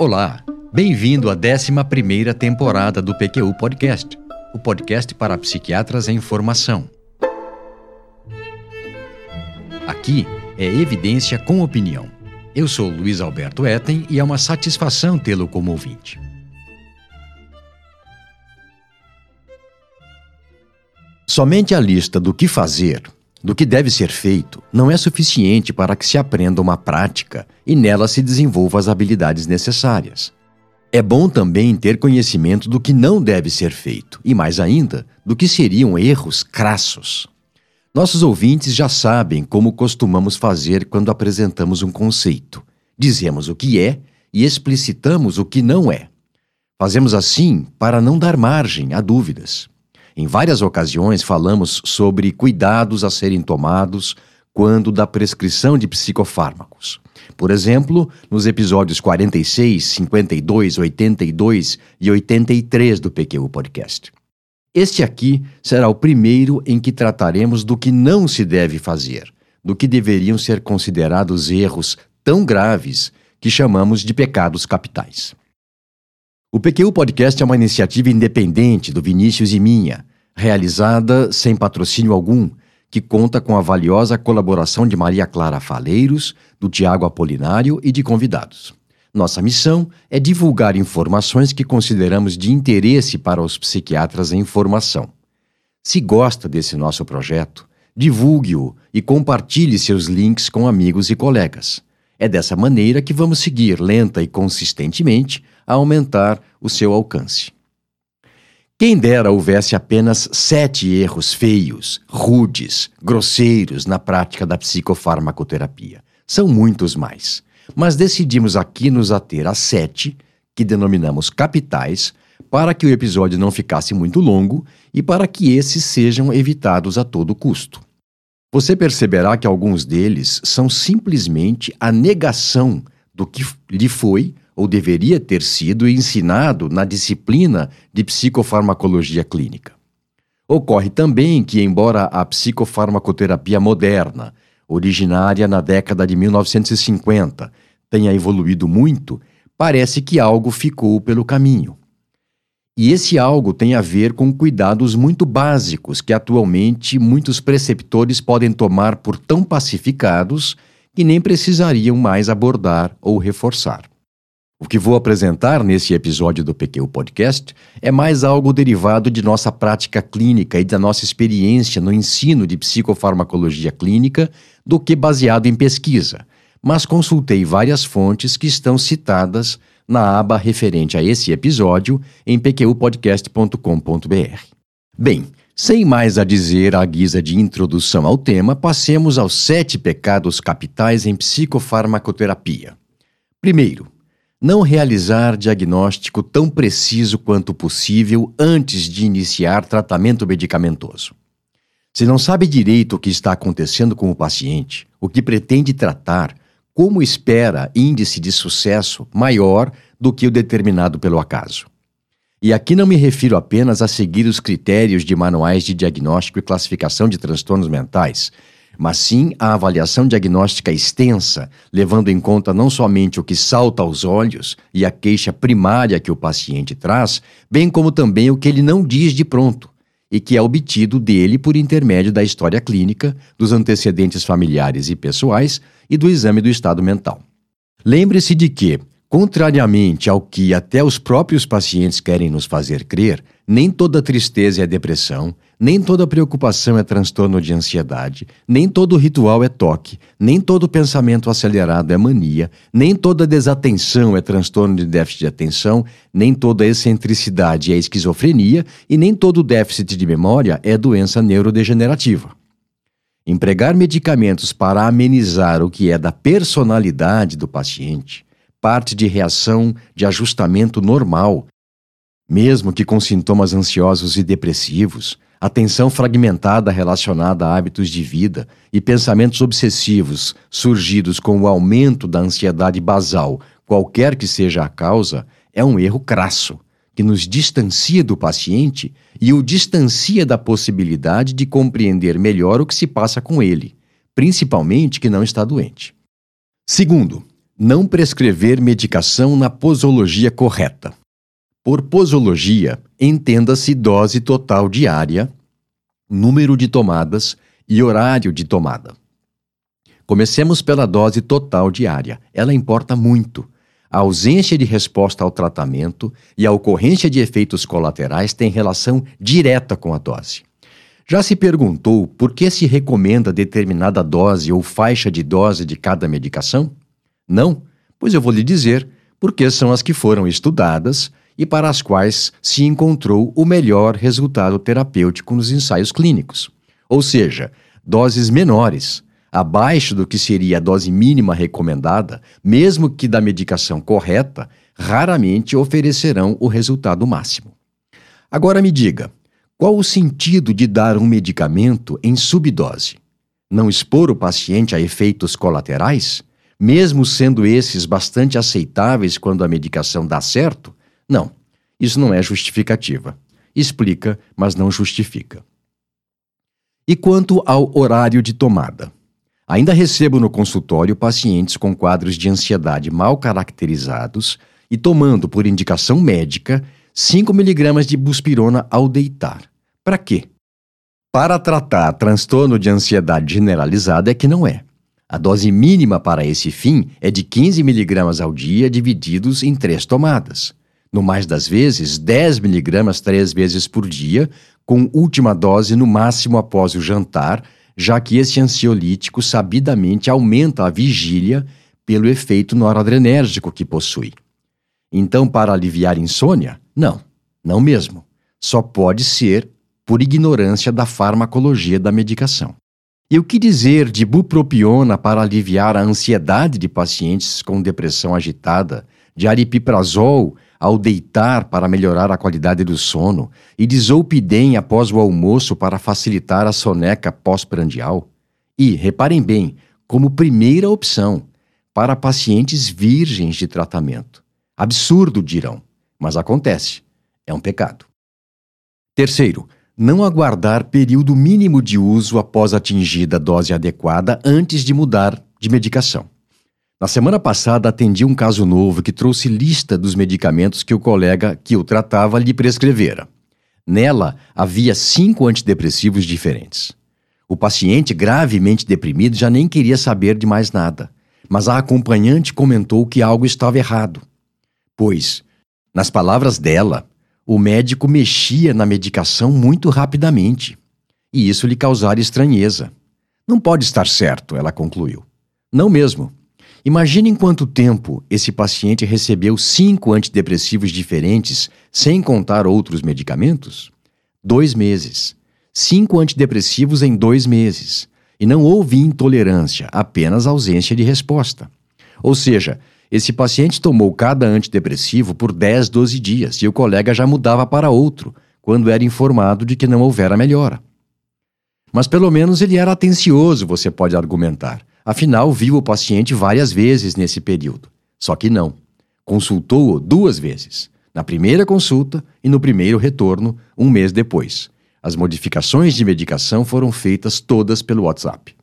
Olá, bem-vindo à 11 temporada do PQU Podcast, o podcast para psiquiatras em formação. Aqui é evidência com opinião. Eu sou Luiz Alberto Etten e é uma satisfação tê-lo como ouvinte. Somente a lista do que fazer, do que deve ser feito, não é suficiente para que se aprenda uma prática e nela se desenvolvam as habilidades necessárias. É bom também ter conhecimento do que não deve ser feito e, mais ainda, do que seriam erros crassos. Nossos ouvintes já sabem como costumamos fazer quando apresentamos um conceito. Dizemos o que é e explicitamos o que não é. Fazemos assim para não dar margem a dúvidas. Em várias ocasiões falamos sobre cuidados a serem tomados quando da prescrição de psicofármacos. Por exemplo, nos episódios 46, 52, 82 e 83 do PQU Podcast. Este aqui será o primeiro em que trataremos do que não se deve fazer, do que deveriam ser considerados erros tão graves que chamamos de pecados capitais. O PQU Podcast é uma iniciativa independente do Vinícius e minha, realizada sem patrocínio algum, que conta com a valiosa colaboração de Maria Clara Faleiros, do Tiago Apolinário e de convidados. Nossa missão é divulgar informações que consideramos de interesse para os psiquiatras em formação. Se gosta desse nosso projeto, divulgue-o e compartilhe seus links com amigos e colegas. É dessa maneira que vamos seguir lenta e consistentemente a aumentar o seu alcance. Quem dera houvesse apenas sete erros feios, rudes, grosseiros na prática da psicofarmacoterapia. São muitos mais. Mas decidimos aqui nos ater a sete, que denominamos capitais, para que o episódio não ficasse muito longo e para que esses sejam evitados a todo custo. Você perceberá que alguns deles são simplesmente a negação do que lhe foi ou deveria ter sido ensinado na disciplina de psicofarmacologia clínica. Ocorre também que, embora a psicofarmacoterapia moderna, originária na década de 1950, tenha evoluído muito, parece que algo ficou pelo caminho. E esse algo tem a ver com cuidados muito básicos que atualmente muitos preceptores podem tomar por tão pacificados que nem precisariam mais abordar ou reforçar. O que vou apresentar nesse episódio do PQ Podcast é mais algo derivado de nossa prática clínica e da nossa experiência no ensino de psicofarmacologia clínica do que baseado em pesquisa, mas consultei várias fontes que estão citadas na aba referente a esse episódio em pqpodcast.com.br. Bem, sem mais a dizer à guisa de introdução ao tema, passemos aos sete pecados capitais em psicofarmacoterapia. Primeiro, não realizar diagnóstico tão preciso quanto possível antes de iniciar tratamento medicamentoso. Se não sabe direito o que está acontecendo com o paciente, o que pretende tratar, como espera índice de sucesso maior do que o determinado pelo acaso. E aqui não me refiro apenas a seguir os critérios de manuais de diagnóstico e classificação de transtornos mentais, mas sim a avaliação diagnóstica extensa, levando em conta não somente o que salta aos olhos e a queixa primária que o paciente traz, bem como também o que ele não diz de pronto e que é obtido dele por intermédio da história clínica, dos antecedentes familiares e pessoais e do exame do estado mental. Lembre-se de que, contrariamente ao que até os próprios pacientes querem nos fazer crer, nem toda tristeza é depressão, nem toda preocupação é transtorno de ansiedade, nem todo ritual é toque, nem todo pensamento acelerado é mania, nem toda desatenção é transtorno de déficit de atenção, nem toda excentricidade é esquizofrenia e nem todo déficit de memória é doença neurodegenerativa. Empregar medicamentos para amenizar o que é da personalidade do paciente parte de reação de ajustamento normal, mesmo que com sintomas ansiosos e depressivos atenção fragmentada relacionada a hábitos de vida e pensamentos obsessivos surgidos com o aumento da ansiedade basal, qualquer que seja a causa, é um erro crasso, que nos distancia do paciente e o distancia da possibilidade de compreender melhor o que se passa com ele, principalmente que não está doente. Segundo, Não prescrever medicação na posologia correta. Por posologia, entenda-se dose total diária, número de tomadas e horário de tomada. Comecemos pela dose total diária. Ela importa muito. A ausência de resposta ao tratamento e a ocorrência de efeitos colaterais têm relação direta com a dose. Já se perguntou por que se recomenda determinada dose ou faixa de dose de cada medicação? Não? Pois eu vou lhe dizer, porque são as que foram estudadas e para as quais se encontrou o melhor resultado terapêutico nos ensaios clínicos. Ou seja, doses menores, abaixo do que seria a dose mínima recomendada, mesmo que da medicação correta, raramente oferecerão o resultado máximo. Agora me diga, qual o sentido de dar um medicamento em subdose? Não expor o paciente a efeitos colaterais? Mesmo sendo esses bastante aceitáveis quando a medicação dá certo? Não, isso não é justificativa. Explica, mas não justifica. E quanto ao horário de tomada? Ainda recebo no consultório pacientes com quadros de ansiedade mal caracterizados e tomando, por indicação médica, 5 miligramas de buspirona ao deitar. Para quê? Para tratar transtorno de ansiedade generalizada é que não é. A dose mínima para esse fim é de 15 miligramas ao dia divididos em três tomadas. No mais das vezes, 10 miligramas três vezes por dia, com última dose no máximo após o jantar, já que esse ansiolítico sabidamente aumenta a vigília pelo efeito noradrenérgico que possui. Então, para aliviar insônia? Não, não mesmo. Só pode ser por ignorância da farmacologia da medicação. E o que dizer de bupropiona para aliviar a ansiedade de pacientes com depressão agitada, de aripiprazol ao deitar para melhorar a qualidade do sono e de zolpidem após o almoço para facilitar a soneca pós-prandial. E, reparem bem, como primeira opção, para pacientes virgens de tratamento. Absurdo, dirão, mas acontece. É um pecado. Terceiro, não aguardar período mínimo de uso após atingida a dose adequada antes de mudar de medicação. Na semana passada, atendi um caso novo que trouxe lista dos medicamentos que o colega que o tratava lhe prescrevera. Nela, havia cinco antidepressivos diferentes. O paciente, gravemente deprimido, já nem queria saber de mais nada, mas a acompanhante comentou que algo estava errado. Pois, nas palavras dela, o médico mexia na medicação muito rapidamente, e isso lhe causara estranheza. Não pode estar certo, ela concluiu. Não mesmo. Imagine em quanto tempo esse paciente recebeu cinco antidepressivos diferentes, sem contar outros medicamentos? Dois meses. Cinco antidepressivos em dois meses. E não houve intolerância, apenas ausência de resposta. Ou seja, esse paciente tomou cada antidepressivo por 10, 12 dias e o colega já mudava para outro, quando era informado de que não houvera melhora. Mas pelo menos ele era atencioso, você pode argumentar. Afinal, viu o paciente várias vezes nesse período. Só que não. Consultou-o duas vezes. Na primeira consulta e no primeiro retorno, um mês depois. As modificações de medicação foram feitas todas pelo WhatsApp.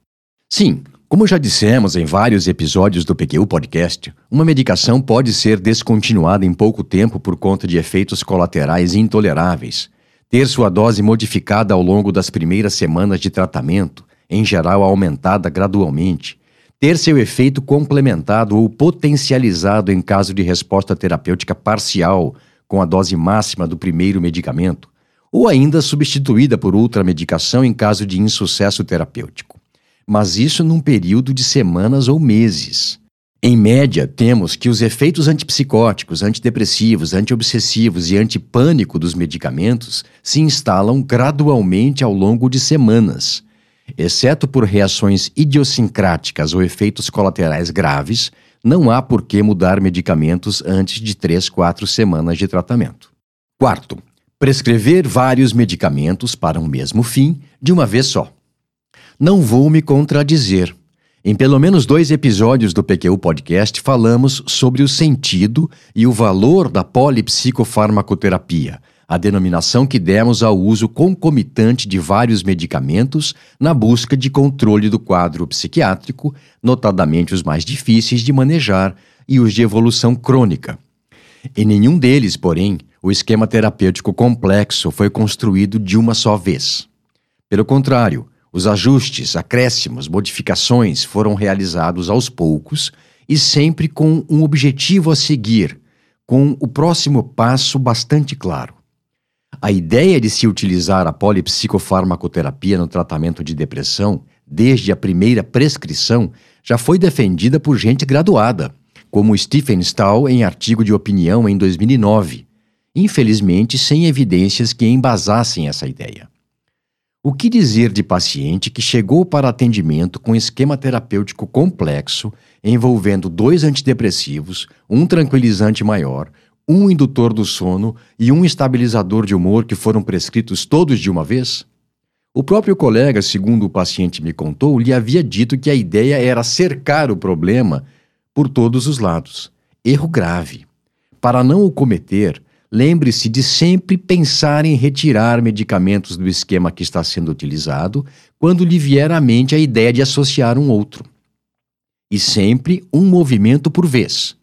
Sim, como já dissemos em vários episódios do PQ Podcast, uma medicação pode ser descontinuada em pouco tempo por conta de efeitos colaterais intoleráveis, ter sua dose modificada ao longo das primeiras semanas de tratamento, em geral aumentada gradualmente, ter seu efeito complementado ou potencializado em caso de resposta terapêutica parcial com a dose máxima do primeiro medicamento, ou ainda substituída por outra medicação em caso de insucesso terapêutico. Mas isso num período de semanas ou meses. Em média, temos que os efeitos antipsicóticos, antidepressivos, antiobsessivos e antipânico dos medicamentos se instalam gradualmente ao longo de semanas Exceto por reações idiosincráticas ou efeitos colaterais graves, não há por que mudar medicamentos antes de 3, 4 semanas de tratamento. Quarto, prescrever vários medicamentos para um mesmo fim de uma vez só. Não vou me contradizer. Em pelo menos dois episódios do PQ Podcast falamos sobre o sentido e o valor da polipsicofarmacoterapia, a denominação que demos ao uso concomitante de vários medicamentos na busca de controle do quadro psiquiátrico, notadamente os mais difíceis de manejar e os de evolução crônica. Em nenhum deles, porém, o esquema terapêutico complexo foi construído de uma só vez. Pelo contrário, os ajustes, acréscimos, modificações foram realizados aos poucos e sempre com um objetivo a seguir, com o próximo passo bastante claro. A ideia de se utilizar a polipsicofarmacoterapia no tratamento de depressão, desde a primeira prescrição, já foi defendida por gente graduada, como Stephen Stahl em artigo de opinião em 2009, infelizmente sem evidências que embasassem essa ideia. O que dizer de paciente que chegou para atendimento com esquema terapêutico complexo, envolvendo dois antidepressivos, um tranquilizante maior, um indutor do sono e um estabilizador de humor que foram prescritos todos de uma vez? O próprio colega, segundo o paciente me contou, lhe havia dito que a ideia era cercar o problema por todos os lados. Erro grave. Para não o cometer, lembre-se de sempre pensar em retirar medicamentos do esquema que está sendo utilizado quando lhe vier à mente a ideia de associar um outro. E sempre um movimento por vez.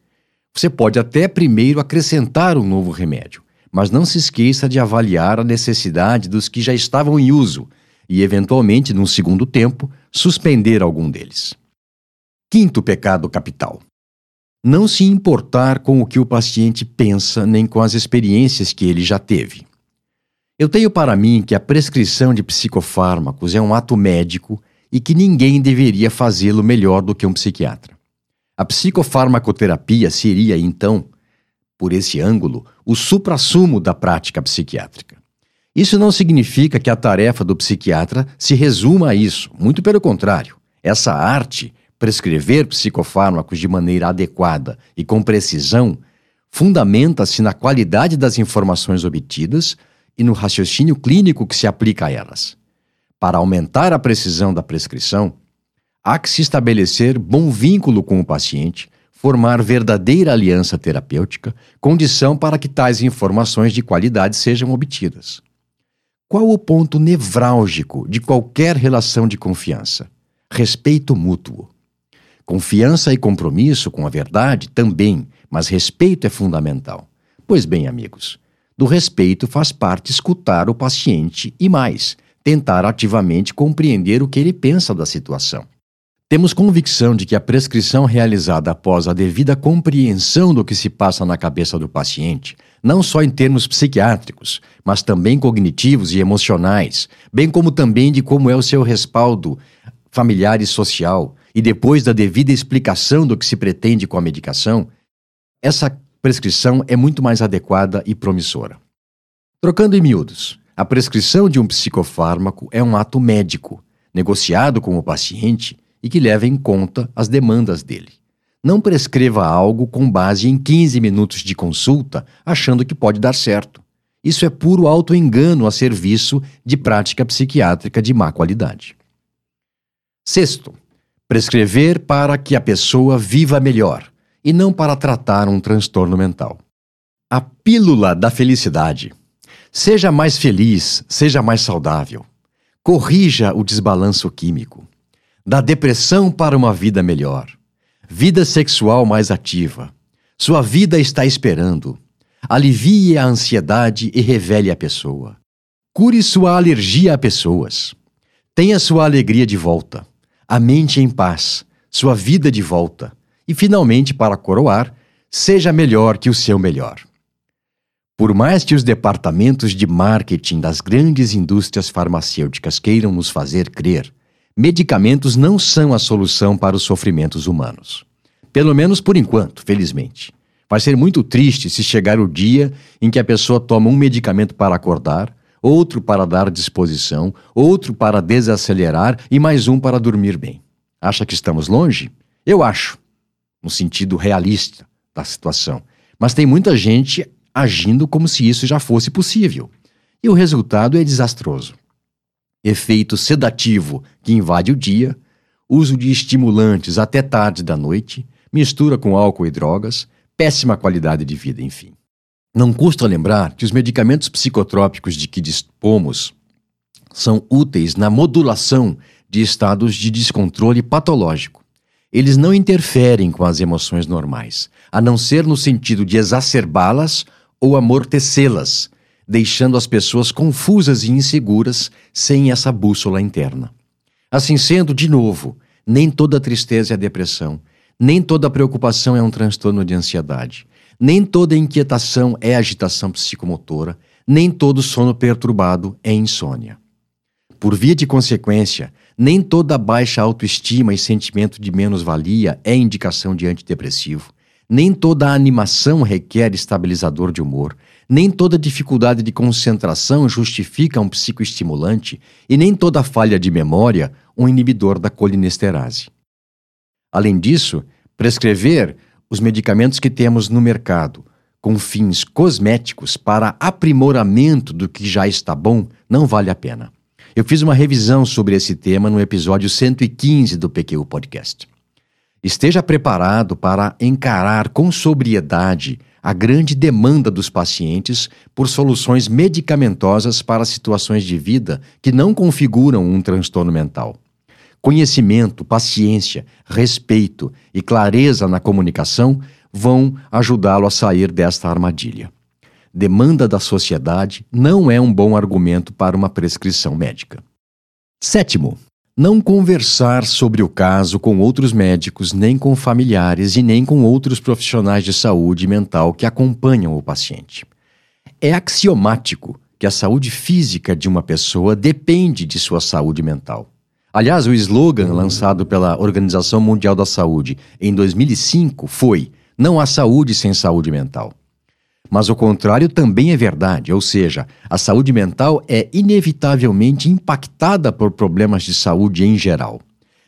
Você pode até primeiro acrescentar um novo remédio, mas não se esqueça de avaliar a necessidade dos que já estavam em uso e, eventualmente, num segundo tempo, suspender algum deles. Quinto pecado capital: não se importar com o que o paciente pensa nem com as experiências que ele já teve. Eu tenho para mim que a prescrição de psicofármacos é um ato médico e que ninguém deveria fazê-lo melhor do que um psiquiatra. A psicofarmacoterapia seria, então, por esse ângulo, o suprassumo da prática psiquiátrica. Isso não significa que a tarefa do psiquiatra se resuma a isso, muito pelo contrário. Essa arte, prescrever psicofármacos de maneira adequada e com precisão, fundamenta-se na qualidade das informações obtidas e no raciocínio clínico que se aplica a elas. Para aumentar a precisão da prescrição, Há que se estabelecer bom vínculo com o paciente, formar verdadeira aliança terapêutica, condição para que tais informações de qualidade sejam obtidas. Qual o ponto nevrálgico de qualquer relação de confiança? Respeito mútuo. Confiança e compromisso com a verdade também, mas respeito é fundamental. Pois bem, amigos, do respeito faz parte escutar o paciente e mais, tentar ativamente compreender o que ele pensa da situação. Temos convicção de que a prescrição realizada após a devida compreensão do que se passa na cabeça do paciente, não só em termos psiquiátricos, mas também cognitivos e emocionais, bem como também de como é o seu respaldo familiar e social, e depois da devida explicação do que se pretende com a medicação, essa prescrição é muito mais adequada e promissora. Trocando em miúdos, a prescrição de um psicofármaco é um ato médico, negociado com o paciente e que leve em conta as demandas dele. Não prescreva algo com base em 15 minutos de consulta, achando que pode dar certo. Isso é puro autoengano a serviço de prática psiquiátrica de má qualidade. Sexto, prescrever para que a pessoa viva melhor e não para tratar um transtorno mental. A pílula da felicidade. Seja mais feliz, seja mais saudável. Corrija o desbalanço químico da depressão para uma vida melhor, vida sexual mais ativa. Sua vida está esperando. Alivie a ansiedade e revele a pessoa. Cure sua alergia a pessoas. Tenha sua alegria de volta, a mente em paz, sua vida de volta. E, finalmente, para coroar, seja melhor que o seu melhor. Por mais que os departamentos de marketing das grandes indústrias farmacêuticas queiram nos fazer crer medicamentos não são a solução para os sofrimentos humanos. Pelo menos por enquanto, felizmente. Vai ser muito triste se chegar o dia em que a pessoa toma um medicamento para acordar, outro para dar disposição, outro para desacelerar e mais um para dormir bem. Acha que estamos longe? Eu acho, no sentido realista da situação. Mas tem muita gente agindo como se isso já fosse possível. E o resultado é desastroso efeito sedativo que invade o dia, uso de estimulantes até tarde da noite, mistura com álcool e drogas, péssima qualidade de vida, enfim. Não custa lembrar que os medicamentos psicotrópicos de que dispomos são úteis na modulação de estados de descontrole patológico. Eles não interferem com as emoções normais, a não ser no sentido de exacerbá-las ou amortecê-las, deixando as pessoas confusas e inseguras sem essa bússola interna. Assim sendo, de novo, nem toda tristeza é depressão, nem toda preocupação é um transtorno de ansiedade, nem toda inquietação é agitação psicomotora, nem todo sono perturbado é insônia. Por via de consequência, nem toda baixa autoestima e sentimento de menos-valia é indicação de antidepressivo. Nem toda animação requer estabilizador de humor. Nem toda dificuldade de concentração justifica um psicoestimulante. E nem toda falha de memória um inibidor da colinesterase. Além disso, prescrever os medicamentos que temos no mercado com fins cosméticos para aprimoramento do que já está bom não vale a pena. Eu fiz uma revisão sobre esse tema no episódio 115 do PQ Podcast. Esteja preparado para encarar com sobriedade a grande demanda dos pacientes por soluções medicamentosas para situações de vida que não configuram um transtorno mental. Conhecimento, paciência, respeito e clareza na comunicação vão ajudá-lo a sair desta armadilha demanda da sociedade não é um bom argumento para uma prescrição médica. Sétimo, não conversar sobre o caso com outros médicos, nem com familiares e nem com outros profissionais de saúde mental que acompanham o paciente. É axiomático que a saúde física de uma pessoa depende de sua saúde mental. Aliás, o slogan lançado pela Organização Mundial da Saúde em 2005 foi: Não há saúde sem saúde mental. Mas o contrário também é verdade, ou seja, a saúde mental é inevitavelmente impactada por problemas de saúde em geral.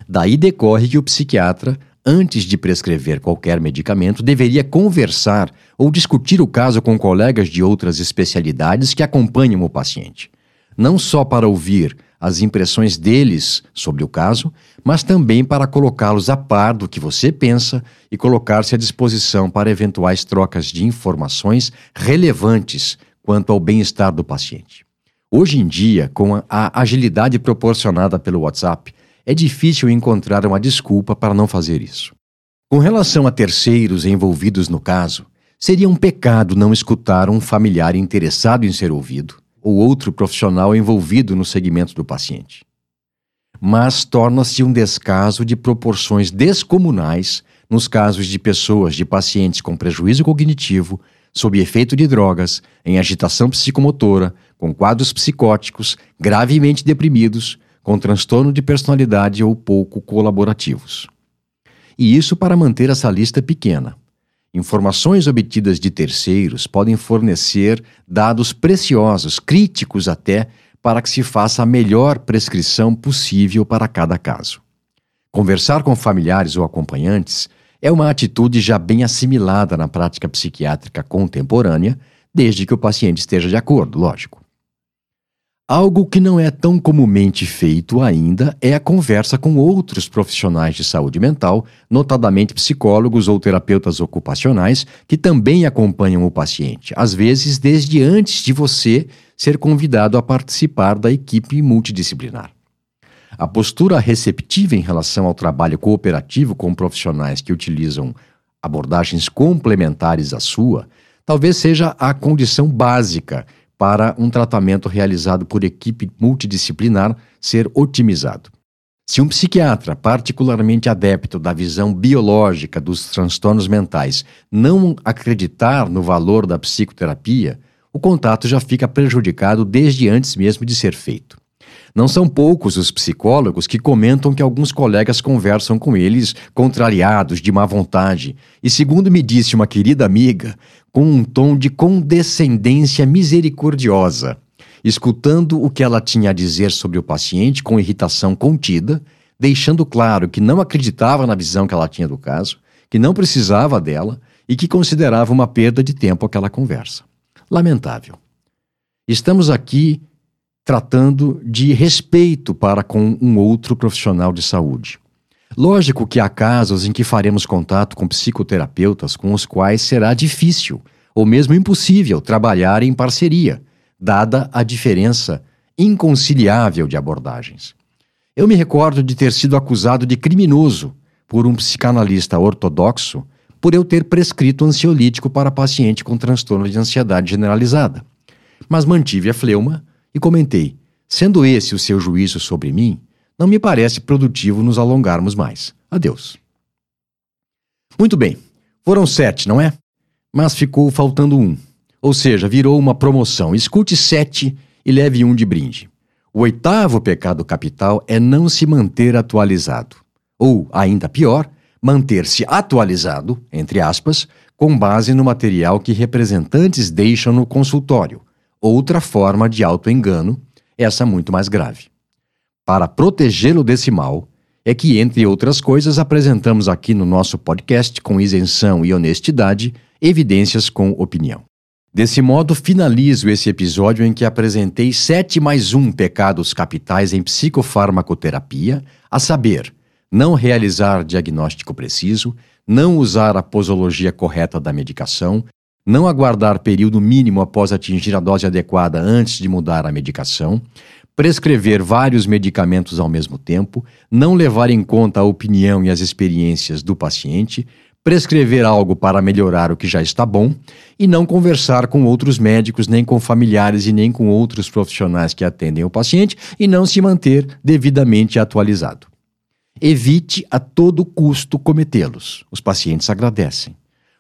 Daí decorre que o psiquiatra, antes de prescrever qualquer medicamento, deveria conversar ou discutir o caso com colegas de outras especialidades que acompanham o paciente. Não só para ouvir as impressões deles sobre o caso, mas também para colocá-los a par do que você pensa e colocar-se à disposição para eventuais trocas de informações relevantes quanto ao bem-estar do paciente. Hoje em dia, com a agilidade proporcionada pelo WhatsApp, é difícil encontrar uma desculpa para não fazer isso. Com relação a terceiros envolvidos no caso, seria um pecado não escutar um familiar interessado em ser ouvido ou outro profissional envolvido no segmento do paciente. Mas torna-se um descaso de proporções descomunais nos casos de pessoas de pacientes com prejuízo cognitivo, sob efeito de drogas, em agitação psicomotora, com quadros psicóticos, gravemente deprimidos, com transtorno de personalidade ou pouco colaborativos. E isso para manter essa lista pequena. Informações obtidas de terceiros podem fornecer dados preciosos, críticos até, para que se faça a melhor prescrição possível para cada caso. Conversar com familiares ou acompanhantes é uma atitude já bem assimilada na prática psiquiátrica contemporânea, desde que o paciente esteja de acordo, lógico. Algo que não é tão comumente feito ainda é a conversa com outros profissionais de saúde mental, notadamente psicólogos ou terapeutas ocupacionais, que também acompanham o paciente, às vezes desde antes de você ser convidado a participar da equipe multidisciplinar. A postura receptiva em relação ao trabalho cooperativo com profissionais que utilizam abordagens complementares à sua talvez seja a condição básica para um tratamento realizado por equipe multidisciplinar ser otimizado. Se um psiquiatra, particularmente adepto da visão biológica dos transtornos mentais, não acreditar no valor da psicoterapia, o contato já fica prejudicado desde antes mesmo de ser feito. Não são poucos os psicólogos que comentam que alguns colegas conversam com eles contrariados, de má vontade, e, segundo me disse uma querida amiga, com um tom de condescendência misericordiosa, escutando o que ela tinha a dizer sobre o paciente com irritação contida, deixando claro que não acreditava na visão que ela tinha do caso, que não precisava dela e que considerava uma perda de tempo aquela conversa. Lamentável. Estamos aqui tratando de respeito para com um outro profissional de saúde. Lógico que há casos em que faremos contato com psicoterapeutas com os quais será difícil ou mesmo impossível trabalhar em parceria, dada a diferença inconciliável de abordagens. Eu me recordo de ter sido acusado de criminoso por um psicanalista ortodoxo por eu ter prescrito ansiolítico para paciente com transtorno de ansiedade generalizada. Mas mantive a fleuma e comentei: sendo esse o seu juízo sobre mim, não me parece produtivo nos alongarmos mais. Adeus. Muito bem, foram sete, não é? Mas ficou faltando um. Ou seja, virou uma promoção. Escute sete e leve um de brinde. O oitavo pecado capital é não se manter atualizado. Ou, ainda pior, manter-se atualizado, entre aspas, com base no material que representantes deixam no consultório. Outra forma de autoengano, essa muito mais grave. Para protegê-lo desse mal, é que, entre outras coisas, apresentamos aqui no nosso podcast, com isenção e honestidade, evidências com opinião. Desse modo, finalizo esse episódio em que apresentei sete mais um pecados capitais em psicofarmacoterapia, a saber, não realizar diagnóstico preciso, não usar a posologia correta da medicação, não aguardar período mínimo após atingir a dose adequada antes de mudar a medicação, prescrever vários medicamentos ao mesmo tempo, não levar em conta a opinião e as experiências do paciente, prescrever algo para melhorar o que já está bom e não conversar com outros médicos, nem com familiares e nem com outros profissionais que atendem o paciente e não se manter devidamente atualizado. Evite a todo custo cometê-los. Os pacientes agradecem.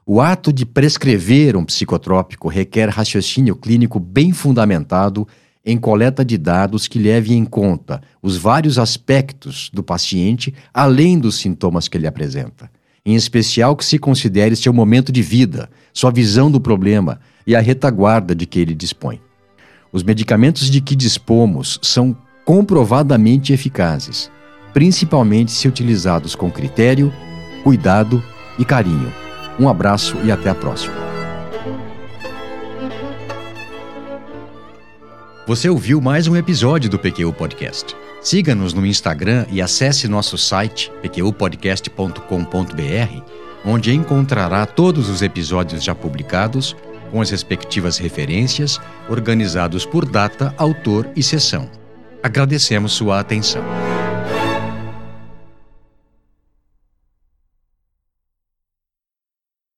O ato de prescrever um psicotrópico requer raciocínio clínico bem fundamentado em coleta de dados que leve em conta os vários aspectos do paciente além dos sintomas que ele apresenta. Em especial que se considere seu momento de vida, sua visão do problema e a retaguarda de que ele dispõe. Os medicamentos de que dispomos são comprovadamente eficazes, principalmente se utilizados com critério, cuidado e carinho. Um abraço e até a próxima. Você ouviu mais um episódio do PQU Podcast. Siga-nos no Instagram e acesse nosso site pqpodcast.com.br, onde encontrará todos os episódios já publicados, com as respectivas referências, organizados por data, autor e sessão. Agradecemos sua atenção.